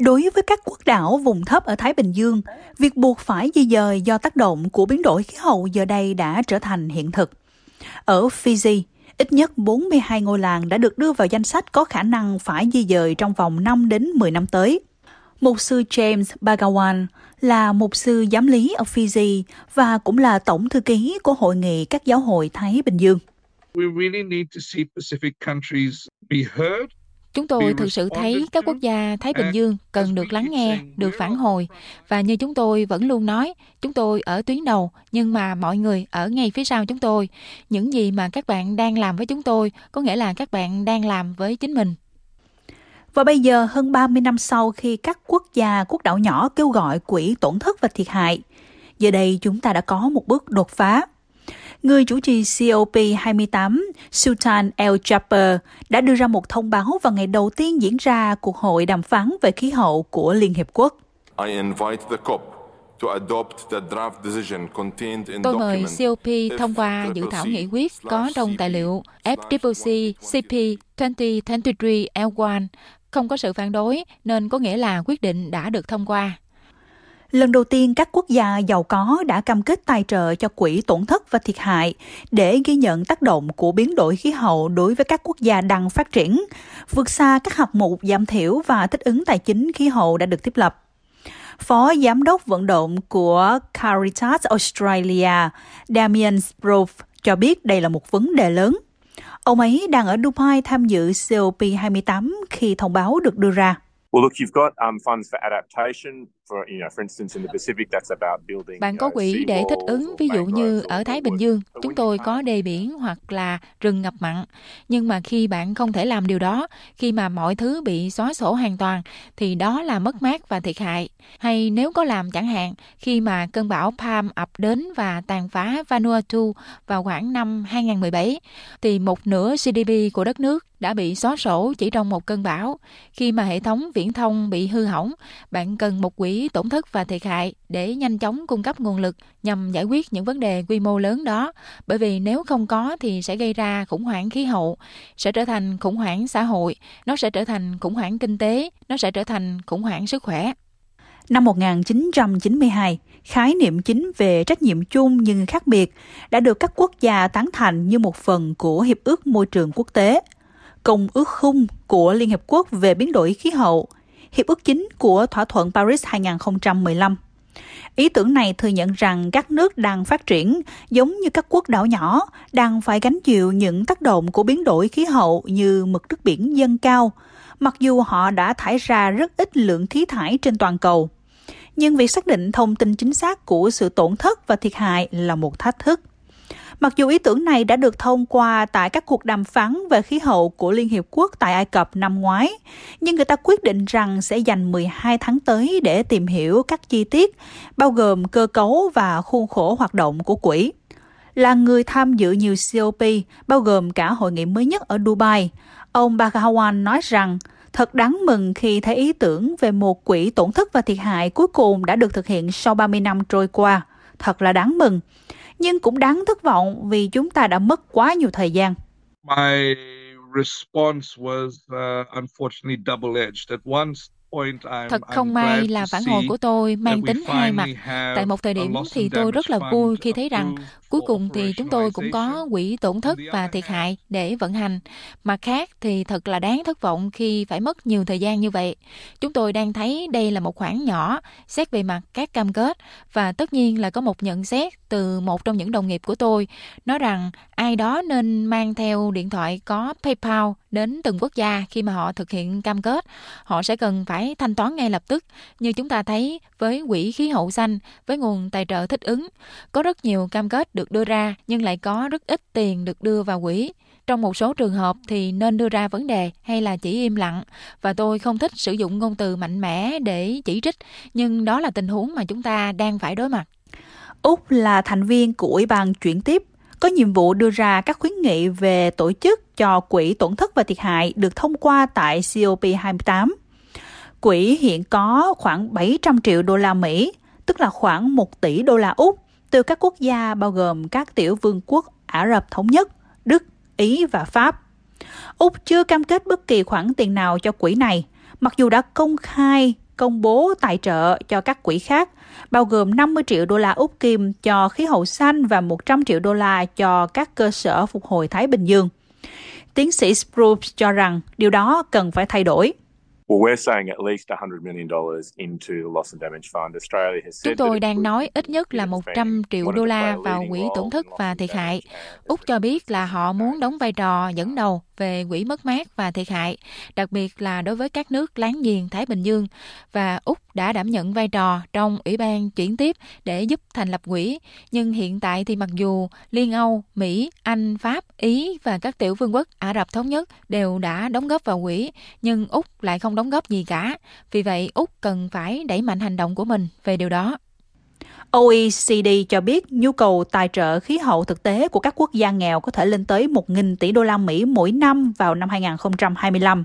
Đối với các quốc đảo vùng thấp ở Thái Bình Dương, việc buộc phải di dời do tác động của biến đổi khí hậu giờ đây đã trở thành hiện thực. Ở Fiji, ít nhất 42 ngôi làng đã được đưa vào danh sách có khả năng phải di dời trong vòng 5 đến 10 năm tới. Mục sư James Bagawan là mục sư giám lý ở Fiji và cũng là tổng thư ký của Hội nghị các giáo hội Thái Bình Dương. We really need to see Pacific countries be heard Chúng tôi thực sự thấy các quốc gia Thái Bình Dương cần được lắng nghe, được phản hồi và như chúng tôi vẫn luôn nói, chúng tôi ở tuyến đầu nhưng mà mọi người ở ngay phía sau chúng tôi. Những gì mà các bạn đang làm với chúng tôi có nghĩa là các bạn đang làm với chính mình. Và bây giờ, hơn 30 năm sau khi các quốc gia, quốc đảo nhỏ kêu gọi quỹ tổn thất và thiệt hại, giờ đây chúng ta đã có một bước đột phá. Người chủ trì COP28, Sultan El Jaber, đã đưa ra một thông báo vào ngày đầu tiên diễn ra cuộc hội đàm phán về khí hậu của Liên Hiệp Quốc. Tôi mời COP thông qua dự thảo nghị quyết có trong tài liệu FCCC CP 2023 L1 không có sự phản đối nên có nghĩa là quyết định đã được thông qua. Lần đầu tiên, các quốc gia giàu có đã cam kết tài trợ cho quỹ tổn thất và thiệt hại để ghi nhận tác động của biến đổi khí hậu đối với các quốc gia đang phát triển, vượt xa các hạng mục giảm thiểu và thích ứng tài chính khí hậu đã được thiết lập. Phó Giám đốc vận động của Caritas Australia, Damien Sprove, cho biết đây là một vấn đề lớn. Ông ấy đang ở Dubai tham dự COP28 khi thông báo được đưa ra. Well, look, you've got um, funds for adaptation, bạn có quỹ để thích ứng, ví dụ như ở Thái Bình Dương, chúng tôi có đê biển hoặc là rừng ngập mặn. Nhưng mà khi bạn không thể làm điều đó, khi mà mọi thứ bị xóa sổ hoàn toàn, thì đó là mất mát và thiệt hại. Hay nếu có làm chẳng hạn, khi mà cơn bão Palm ập đến và tàn phá Vanuatu vào khoảng năm 2017, thì một nửa GDP của đất nước đã bị xóa sổ chỉ trong một cơn bão. Khi mà hệ thống viễn thông bị hư hỏng, bạn cần một quỹ tổn thất và thiệt hại để nhanh chóng cung cấp nguồn lực nhằm giải quyết những vấn đề quy mô lớn đó. Bởi vì nếu không có thì sẽ gây ra khủng hoảng khí hậu, sẽ trở thành khủng hoảng xã hội, nó sẽ trở thành khủng hoảng kinh tế, nó sẽ trở thành khủng hoảng sức khỏe. Năm 1992, khái niệm chính về trách nhiệm chung nhưng khác biệt đã được các quốc gia tán thành như một phần của Hiệp ước Môi trường Quốc tế, Công ước khung của Liên Hiệp Quốc về biến đổi khí hậu – hiệp ước chính của thỏa thuận Paris 2015. Ý tưởng này thừa nhận rằng các nước đang phát triển, giống như các quốc đảo nhỏ, đang phải gánh chịu những tác động của biến đổi khí hậu như mực nước biển dâng cao, mặc dù họ đã thải ra rất ít lượng khí thải trên toàn cầu. Nhưng việc xác định thông tin chính xác của sự tổn thất và thiệt hại là một thách thức. Mặc dù ý tưởng này đã được thông qua tại các cuộc đàm phán về khí hậu của Liên Hiệp Quốc tại Ai Cập năm ngoái, nhưng người ta quyết định rằng sẽ dành 12 tháng tới để tìm hiểu các chi tiết, bao gồm cơ cấu và khuôn khổ hoạt động của quỹ. Là người tham dự nhiều COP, bao gồm cả hội nghị mới nhất ở Dubai, ông Bagawan nói rằng thật đáng mừng khi thấy ý tưởng về một quỹ tổn thất và thiệt hại cuối cùng đã được thực hiện sau 30 năm trôi qua. Thật là đáng mừng nhưng cũng đáng thất vọng vì chúng ta đã mất quá nhiều thời gian. My response was uh, unfortunately double-edged. At once, Thật không may là phản hồi của tôi mang tính hai mặt. Tại một thời điểm thì tôi rất là vui khi thấy rằng cuối cùng thì chúng tôi cũng có quỹ tổn thất và thiệt hại để vận hành. Mặt khác thì thật là đáng thất vọng khi phải mất nhiều thời gian như vậy. Chúng tôi đang thấy đây là một khoản nhỏ xét về mặt các cam kết và tất nhiên là có một nhận xét từ một trong những đồng nghiệp của tôi nói rằng ai đó nên mang theo điện thoại có PayPal đến từng quốc gia khi mà họ thực hiện cam kết. Họ sẽ cần phải thanh toán ngay lập tức, như chúng ta thấy với quỹ khí hậu xanh, với nguồn tài trợ thích ứng. Có rất nhiều cam kết được đưa ra, nhưng lại có rất ít tiền được đưa vào quỹ. Trong một số trường hợp thì nên đưa ra vấn đề hay là chỉ im lặng và tôi không thích sử dụng ngôn từ mạnh mẽ để chỉ trích, nhưng đó là tình huống mà chúng ta đang phải đối mặt. Úc là thành viên của Ủy ban chuyển tiếp có nhiệm vụ đưa ra các khuyến nghị về tổ chức cho quỹ tổn thất và thiệt hại được thông qua tại COP28. Quỹ hiện có khoảng 700 triệu đô la Mỹ, tức là khoảng 1 tỷ đô la Úc, từ các quốc gia bao gồm các tiểu vương quốc Ả Rập Thống Nhất, Đức, Ý và Pháp. Úc chưa cam kết bất kỳ khoản tiền nào cho quỹ này, mặc dù đã công khai công bố tài trợ cho các quỹ khác, bao gồm 50 triệu đô la Úc Kim cho khí hậu xanh và 100 triệu đô la cho các cơ sở phục hồi Thái Bình Dương. Tiến sĩ Spruce cho rằng điều đó cần phải thay đổi. Chúng tôi đang nói ít nhất là 100 triệu đô la vào quỹ tổn thất và thiệt hại. Úc cho biết là họ muốn đóng vai trò dẫn đầu về quỹ mất mát và thiệt hại, đặc biệt là đối với các nước láng giềng Thái Bình Dương. Và Úc đã đảm nhận vai trò trong Ủy ban chuyển tiếp để giúp thành lập quỹ. Nhưng hiện tại thì mặc dù Liên Âu, Mỹ, Anh, Pháp, Ý và các tiểu vương quốc Ả Rập Thống Nhất đều đã đóng góp vào quỹ, nhưng Úc lại không đóng góp gì cả. Vì vậy, Úc cần phải đẩy mạnh hành động của mình về điều đó. OECD cho biết nhu cầu tài trợ khí hậu thực tế của các quốc gia nghèo có thể lên tới 1.000 tỷ đô la Mỹ mỗi năm vào năm 2025.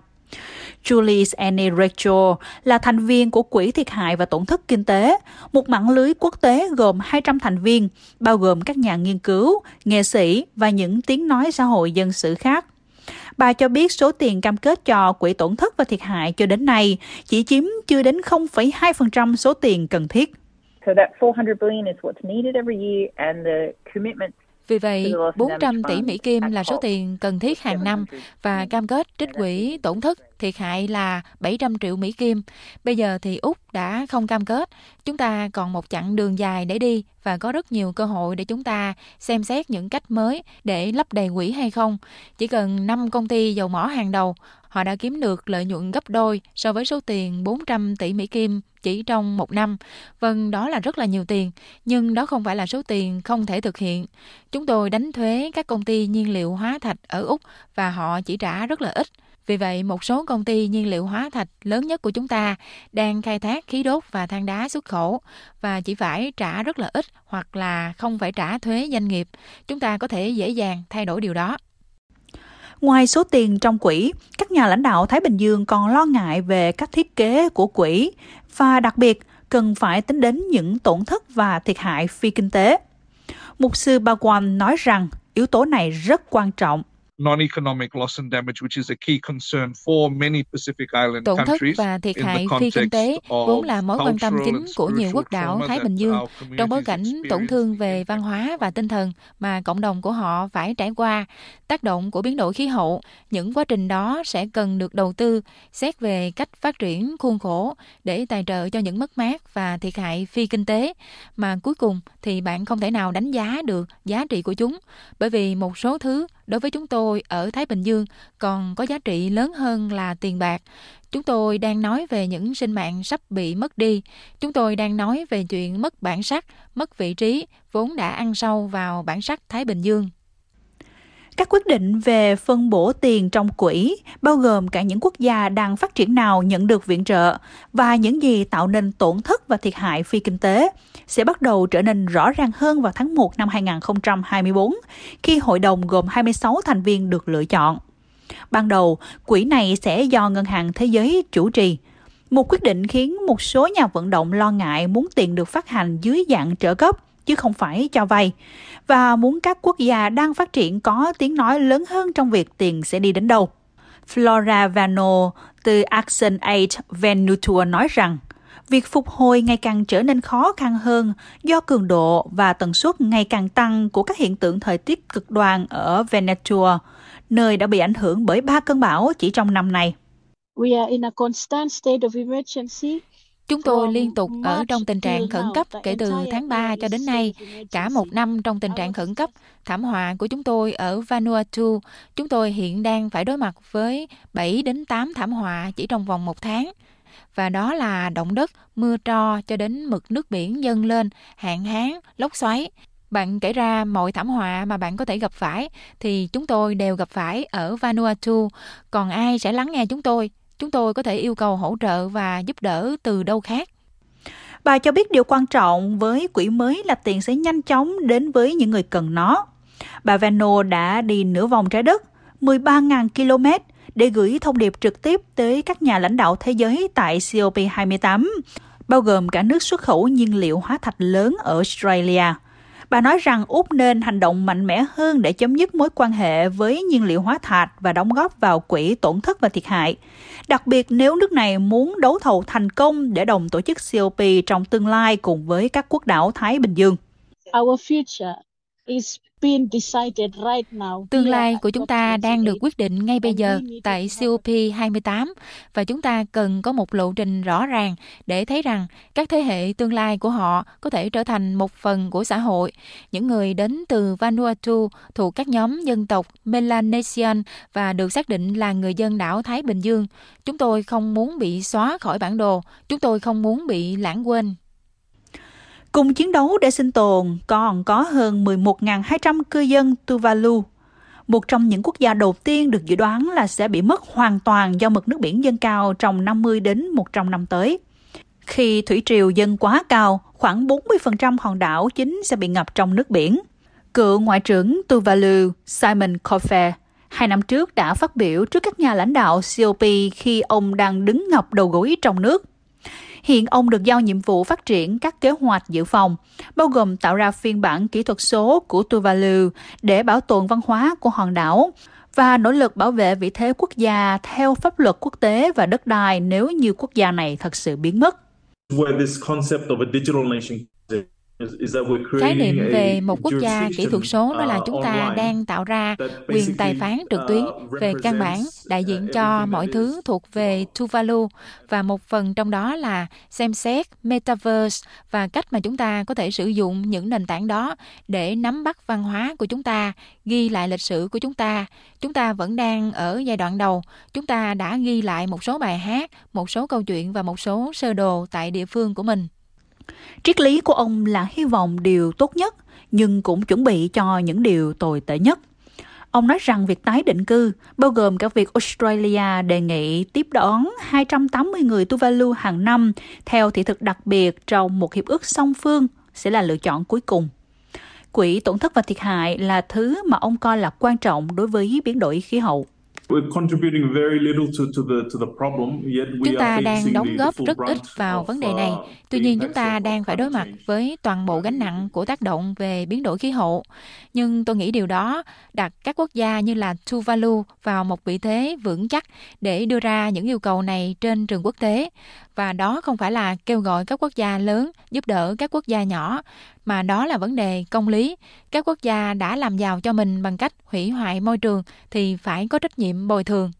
Julie Annie Rachel là thành viên của Quỹ Thiệt hại và Tổn thất Kinh tế, một mạng lưới quốc tế gồm 200 thành viên, bao gồm các nhà nghiên cứu, nghệ sĩ và những tiếng nói xã hội dân sự khác. Bà cho biết số tiền cam kết cho quỹ tổn thất và thiệt hại cho đến nay chỉ chiếm chưa đến 0,2% số tiền cần thiết. So that 400 billion is what's needed every year and the commitments vì vậy, 400 tỷ Mỹ Kim là số tiền cần thiết hàng năm và cam kết trích quỹ tổn thất thiệt hại là 700 triệu Mỹ Kim. Bây giờ thì Úc đã không cam kết. Chúng ta còn một chặng đường dài để đi và có rất nhiều cơ hội để chúng ta xem xét những cách mới để lấp đầy quỹ hay không. Chỉ cần 5 công ty dầu mỏ hàng đầu, họ đã kiếm được lợi nhuận gấp đôi so với số tiền 400 tỷ Mỹ Kim chỉ trong một năm. Vâng, đó là rất là nhiều tiền, nhưng đó không phải là số tiền không thể thực hiện. Chúng tôi đánh thuế các công ty nhiên liệu hóa thạch ở Úc và họ chỉ trả rất là ít. Vì vậy, một số công ty nhiên liệu hóa thạch lớn nhất của chúng ta đang khai thác khí đốt và than đá xuất khẩu và chỉ phải trả rất là ít hoặc là không phải trả thuế doanh nghiệp. Chúng ta có thể dễ dàng thay đổi điều đó. Ngoài số tiền trong quỹ, các nhà lãnh đạo Thái Bình Dương còn lo ngại về các thiết kế của quỹ và đặc biệt cần phải tính đến những tổn thất và thiệt hại phi kinh tế. Mục sư Bagwan nói rằng yếu tố này rất quan trọng non-economic loss and damage, which is a key concern for many Pacific Island Tổn thất và thiệt hại phi kinh tế vốn là mối quan tâm chính của nhiều quốc đảo Thái Bình Dương trong bối cảnh tổn thương về văn hóa và tinh thần mà cộng đồng của họ phải trải qua, tác động của biến đổi khí hậu. Những quá trình đó sẽ cần được đầu tư, xét về cách phát triển khuôn khổ để tài trợ cho những mất mát và thiệt hại phi kinh tế, mà cuối cùng thì bạn không thể nào đánh giá được giá trị của chúng, bởi vì một số thứ đối với chúng tôi ở Thái Bình Dương còn có giá trị lớn hơn là tiền bạc. Chúng tôi đang nói về những sinh mạng sắp bị mất đi. Chúng tôi đang nói về chuyện mất bản sắc, mất vị trí vốn đã ăn sâu vào bản sắc Thái Bình Dương. Các quyết định về phân bổ tiền trong quỹ bao gồm cả những quốc gia đang phát triển nào nhận được viện trợ và những gì tạo nên tổn thất và thiệt hại phi kinh tế sẽ bắt đầu trở nên rõ ràng hơn vào tháng 1 năm 2024 khi hội đồng gồm 26 thành viên được lựa chọn. Ban đầu, quỹ này sẽ do Ngân hàng Thế giới chủ trì. Một quyết định khiến một số nhà vận động lo ngại muốn tiền được phát hành dưới dạng trợ cấp chứ không phải cho vay và muốn các quốc gia đang phát triển có tiếng nói lớn hơn trong việc tiền sẽ đi đến đâu. Flora Vano từ Action Aid Venutour nói rằng việc phục hồi ngày càng trở nên khó khăn hơn do cường độ và tần suất ngày càng tăng của các hiện tượng thời tiết cực đoan ở Venezuela, nơi đã bị ảnh hưởng bởi ba cơn bão chỉ trong năm nay. Chúng tôi liên tục ở trong tình trạng khẩn cấp kể từ tháng 3 cho đến nay, cả một năm trong tình trạng khẩn cấp. Thảm họa của chúng tôi ở Vanuatu, chúng tôi hiện đang phải đối mặt với 7 đến 8 thảm họa chỉ trong vòng một tháng. Và đó là động đất, mưa tro cho đến mực nước biển dâng lên, hạn hán, lốc xoáy. Bạn kể ra mọi thảm họa mà bạn có thể gặp phải thì chúng tôi đều gặp phải ở Vanuatu. Còn ai sẽ lắng nghe chúng tôi? Chúng tôi có thể yêu cầu hỗ trợ và giúp đỡ từ đâu khác. Bà cho biết điều quan trọng với quỹ mới là tiền sẽ nhanh chóng đến với những người cần nó. Bà Vano đã đi nửa vòng trái đất, 13.000 km để gửi thông điệp trực tiếp tới các nhà lãnh đạo thế giới tại COP28, bao gồm cả nước xuất khẩu nhiên liệu hóa thạch lớn ở Australia. Bà nói rằng Úc nên hành động mạnh mẽ hơn để chấm dứt mối quan hệ với nhiên liệu hóa thạch và đóng góp vào quỹ tổn thất và thiệt hại. Đặc biệt, nếu nước này muốn đấu thầu thành công để đồng tổ chức COP trong tương lai cùng với các quốc đảo Thái Bình Dương. Our future is Tương lai của chúng ta đang được quyết định ngay bây giờ tại COP28 và chúng ta cần có một lộ trình rõ ràng để thấy rằng các thế hệ tương lai của họ có thể trở thành một phần của xã hội. Những người đến từ Vanuatu thuộc các nhóm dân tộc Melanesian và được xác định là người dân đảo Thái Bình Dương. Chúng tôi không muốn bị xóa khỏi bản đồ, chúng tôi không muốn bị lãng quên. Cùng chiến đấu để sinh tồn, còn có hơn 11.200 cư dân Tuvalu, một trong những quốc gia đầu tiên được dự đoán là sẽ bị mất hoàn toàn do mực nước biển dâng cao trong 50 đến 100 năm tới. Khi thủy triều dâng quá cao, khoảng 40% hòn đảo chính sẽ bị ngập trong nước biển. Cựu Ngoại trưởng Tuvalu Simon Cofer hai năm trước đã phát biểu trước các nhà lãnh đạo COP khi ông đang đứng ngập đầu gối trong nước. Hiện ông được giao nhiệm vụ phát triển các kế hoạch dự phòng, bao gồm tạo ra phiên bản kỹ thuật số của Tuvalu để bảo tồn văn hóa của hòn đảo và nỗ lực bảo vệ vị thế quốc gia theo pháp luật quốc tế và đất đai nếu như quốc gia này thật sự biến mất. Khái niệm về một quốc gia kỹ thuật số đó là chúng ta đang tạo ra quyền tài phán trực tuyến uh, về căn bản đại diện cho mọi thứ thuộc về Tuvalu và một phần trong đó là xem xét metaverse và cách mà chúng ta có thể sử dụng những nền tảng đó để nắm bắt văn hóa của chúng ta, ghi lại lịch sử của chúng ta. Chúng ta vẫn đang ở giai đoạn đầu, chúng ta đã ghi lại một số bài hát, một số câu chuyện và một số sơ đồ tại địa phương của mình. Triết lý của ông là hy vọng điều tốt nhất, nhưng cũng chuẩn bị cho những điều tồi tệ nhất. Ông nói rằng việc tái định cư, bao gồm cả việc Australia đề nghị tiếp đón 280 người Tuvalu hàng năm theo thị thực đặc biệt trong một hiệp ước song phương, sẽ là lựa chọn cuối cùng. Quỹ tổn thất và thiệt hại là thứ mà ông coi là quan trọng đối với biến đổi khí hậu. Chúng ta đang đóng góp rất ít vào vấn đề này. Uh, Tuy nhiên, chúng ta đang phải đối mặt với toàn bộ gánh nặng của tác động về biến đổi khí hậu. Nhưng tôi nghĩ điều đó đặt các quốc gia như là Tuvalu vào một vị thế vững chắc để đưa ra những yêu cầu này trên trường quốc tế. Và đó không phải là kêu gọi các quốc gia lớn giúp đỡ các quốc gia nhỏ, mà đó là vấn đề công lý. Các quốc gia đã làm giàu cho mình bằng cách hủy hoại môi trường thì phải có trách nhiệm bồi thường.